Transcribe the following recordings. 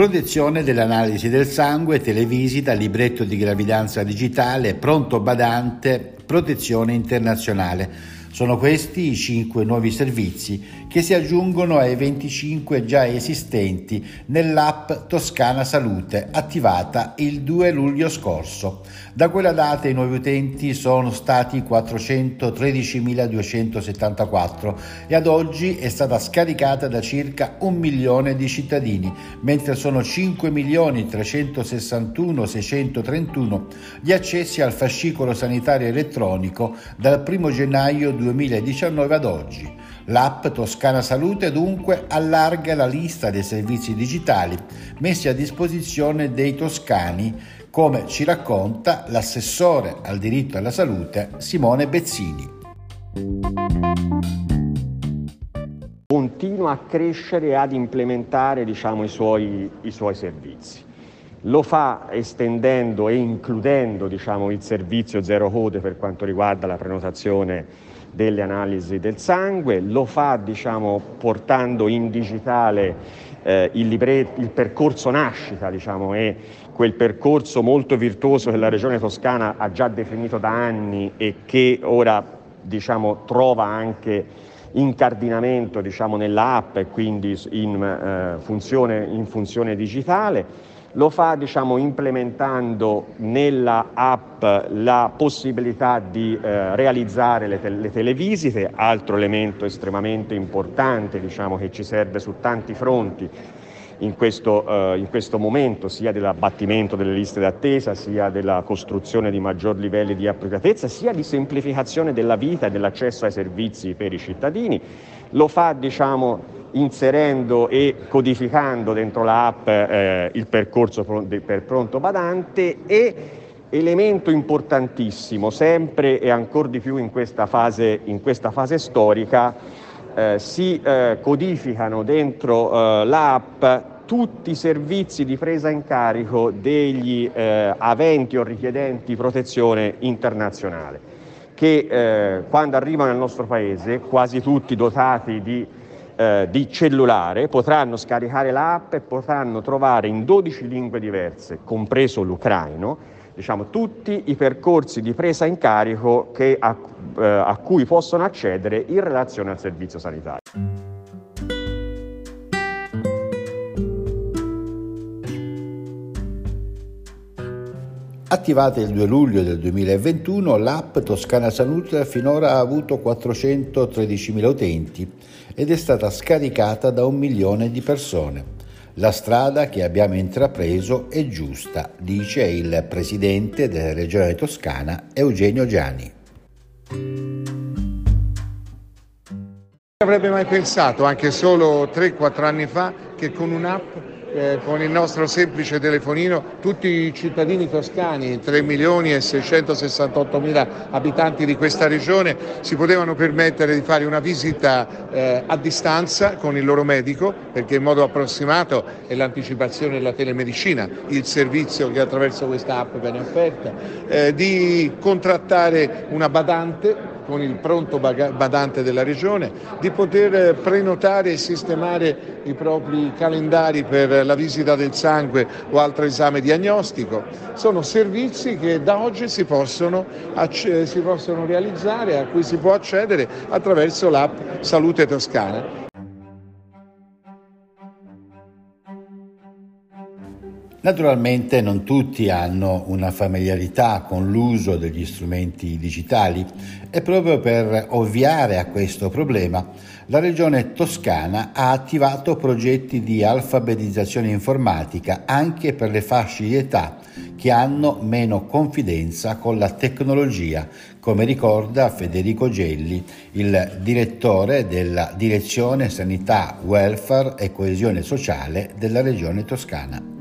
Protezione dell'analisi del sangue, televisita, libretto di gravidanza digitale, pronto badante, protezione internazionale. Sono questi i cinque nuovi servizi che si aggiungono ai 25 già esistenti nell'app Toscana Salute attivata il 2 luglio scorso. Da quella data i nuovi utenti sono stati 413.274 e ad oggi è stata scaricata da circa un milione di cittadini, mentre sono 5.361.631 gli accessi al fascicolo sanitario elettronico dal 1 gennaio 2019 ad oggi. L'app Toscana Salute dunque allarga la lista dei servizi digitali messi a disposizione dei toscani, come ci racconta l'assessore al diritto alla salute Simone Bezzini. Continua a crescere e ad implementare diciamo, i, suoi, i suoi servizi lo fa estendendo e includendo diciamo, il servizio zero code per quanto riguarda la prenotazione delle analisi del sangue, lo fa diciamo, portando in digitale eh, il, libretto, il, percorso nascita diciamo, e quel percorso molto virtuoso che la Regione Toscana ha già definito da anni e che ora diciamo, trova anche incardinamento diciamo, nella app e quindi in, eh, funzione, in funzione digitale lo fa diciamo, implementando nella app la possibilità di eh, realizzare le, te- le, televisite, altro elemento estremamente importante diciamo, che ci serve su tanti fronti in questo, eh, in questo, momento, sia dell'abbattimento delle liste d'attesa, sia della costruzione di maggior livelli di appropriatezza, sia di semplificazione della vita e dell'accesso ai servizi per i cittadini. Lo fa diciamo, inserendo e codificando dentro l'app eh, il percorso per pronto badante e elemento importantissimo, sempre e ancora di più in questa fase, in questa fase storica, eh, si eh, codificano dentro eh, l'app tutti i servizi di presa in carico degli eh, aventi o richiedenti protezione internazionale, che eh, quando arrivano nel nostro paese, quasi tutti dotati di eh, di cellulare potranno scaricare l'app e potranno trovare in 12 lingue diverse, compreso l'ucraino, diciamo, tutti i percorsi di presa in carico che, a, eh, a cui possono accedere in relazione al servizio sanitario. Attivata il 2 luglio del 2021, l'app Toscana Salute finora ha avuto 413.000 utenti ed è stata scaricata da un milione di persone. La strada che abbiamo intrapreso è giusta, dice il presidente della regione toscana Eugenio Giani. Avrebbe mai pensato, anche solo 3-4 anni fa, che con un'app eh, con il nostro semplice telefonino tutti i cittadini toscani, 3 milioni e 668 mila abitanti di questa regione, si potevano permettere di fare una visita eh, a distanza con il loro medico, perché in modo approssimato è l'anticipazione della telemedicina, il servizio che attraverso questa app viene offerta, eh, di contrattare una badante con il pronto badante della Regione, di poter prenotare e sistemare i propri calendari per la visita del sangue o altro esame diagnostico. Sono servizi che da oggi si possono, si possono realizzare, a cui si può accedere attraverso l'app Salute Toscana. Naturalmente non tutti hanno una familiarità con l'uso degli strumenti digitali e proprio per ovviare a questo problema la Regione Toscana ha attivato progetti di alfabetizzazione informatica anche per le fasce di età che hanno meno confidenza con la tecnologia, come ricorda Federico Gelli, il direttore della Direzione Sanità, Welfare e Coesione Sociale della Regione Toscana.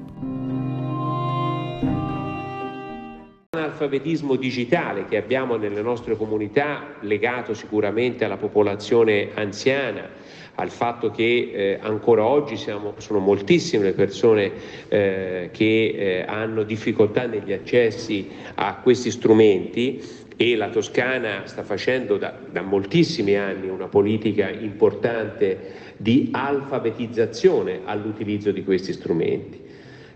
L'analfabetismo digitale che abbiamo nelle nostre comunità, legato sicuramente alla popolazione anziana, al fatto che eh, ancora oggi siamo, sono moltissime le persone eh, che eh, hanno difficoltà negli accessi a questi strumenti e la Toscana sta facendo da, da moltissimi anni una politica importante di alfabetizzazione all'utilizzo di questi strumenti.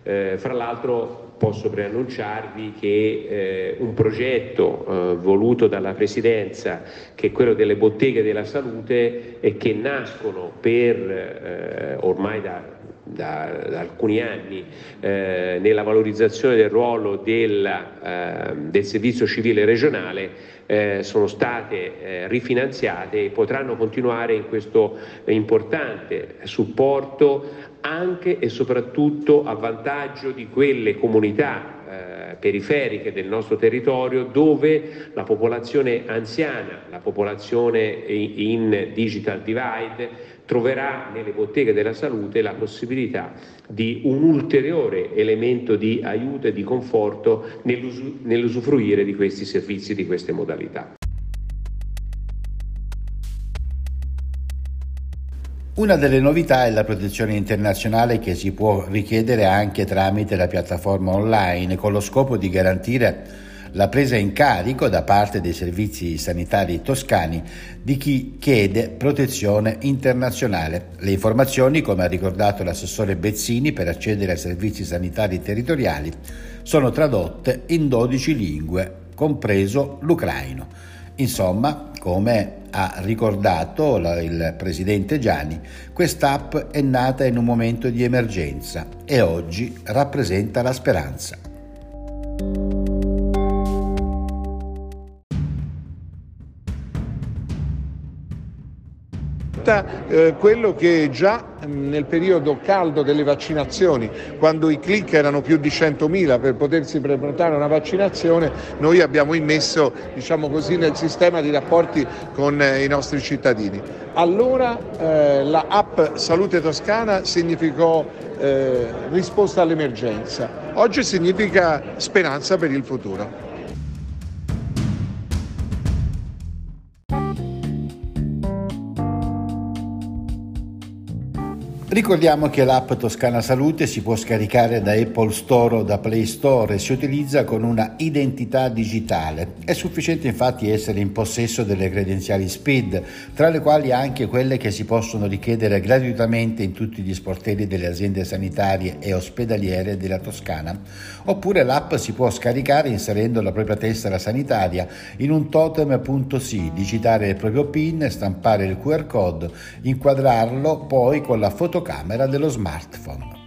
Eh, fra l'altro posso preannunciarvi che eh, un progetto eh, voluto dalla Presidenza, che è quello delle botteghe della salute, e che nascono per eh, ormai da, da, da, alcuni anni eh, nella valorizzazione del ruolo della, eh, del servizio civile regionale eh, sono state rifinanziate e potranno continuare in questo importante supporto anche e soprattutto a vantaggio di quelle comunità eh, periferiche del nostro territorio dove la popolazione anziana, la popolazione in digital divide troverà nelle botteghe della salute la possibilità di un ulteriore elemento di aiuto e di conforto nell'usufruire di questi servizi, di queste modalità. Una delle novità è la protezione internazionale che si può richiedere anche tramite la piattaforma online con lo scopo di garantire la presa in carico da parte dei servizi sanitari toscani di chi chiede protezione internazionale. Le informazioni, come ha ricordato l'assessore Bezzini, per accedere ai servizi sanitari territoriali sono tradotte in 12 lingue, compreso l'ucraino. Insomma, come ha ricordato il presidente Gianni, quest'app è nata in un momento di emergenza e oggi rappresenta la speranza. Eh, quello che già mm, nel periodo caldo delle vaccinazioni, quando i click erano più di 100.000 per potersi prenotare una vaccinazione, noi abbiamo immesso diciamo così, nel sistema di rapporti con eh, i nostri cittadini. Allora eh, la app Salute Toscana significò eh, risposta all'emergenza, oggi significa speranza per il futuro. Ricordiamo che l'app Toscana Salute si può scaricare da Apple Store o da Play Store e si utilizza con una identità digitale. È sufficiente infatti essere in possesso delle credenziali SPID, tra le quali anche quelle che si possono richiedere gratuitamente in tutti gli sportelli delle aziende sanitarie e ospedaliere della Toscana. Oppure l'app si può scaricare inserendo la propria tessera sanitaria in un totem.si, digitare il proprio PIN, stampare il QR code, inquadrarlo poi con la fotocamera fotocamera dello smartphone.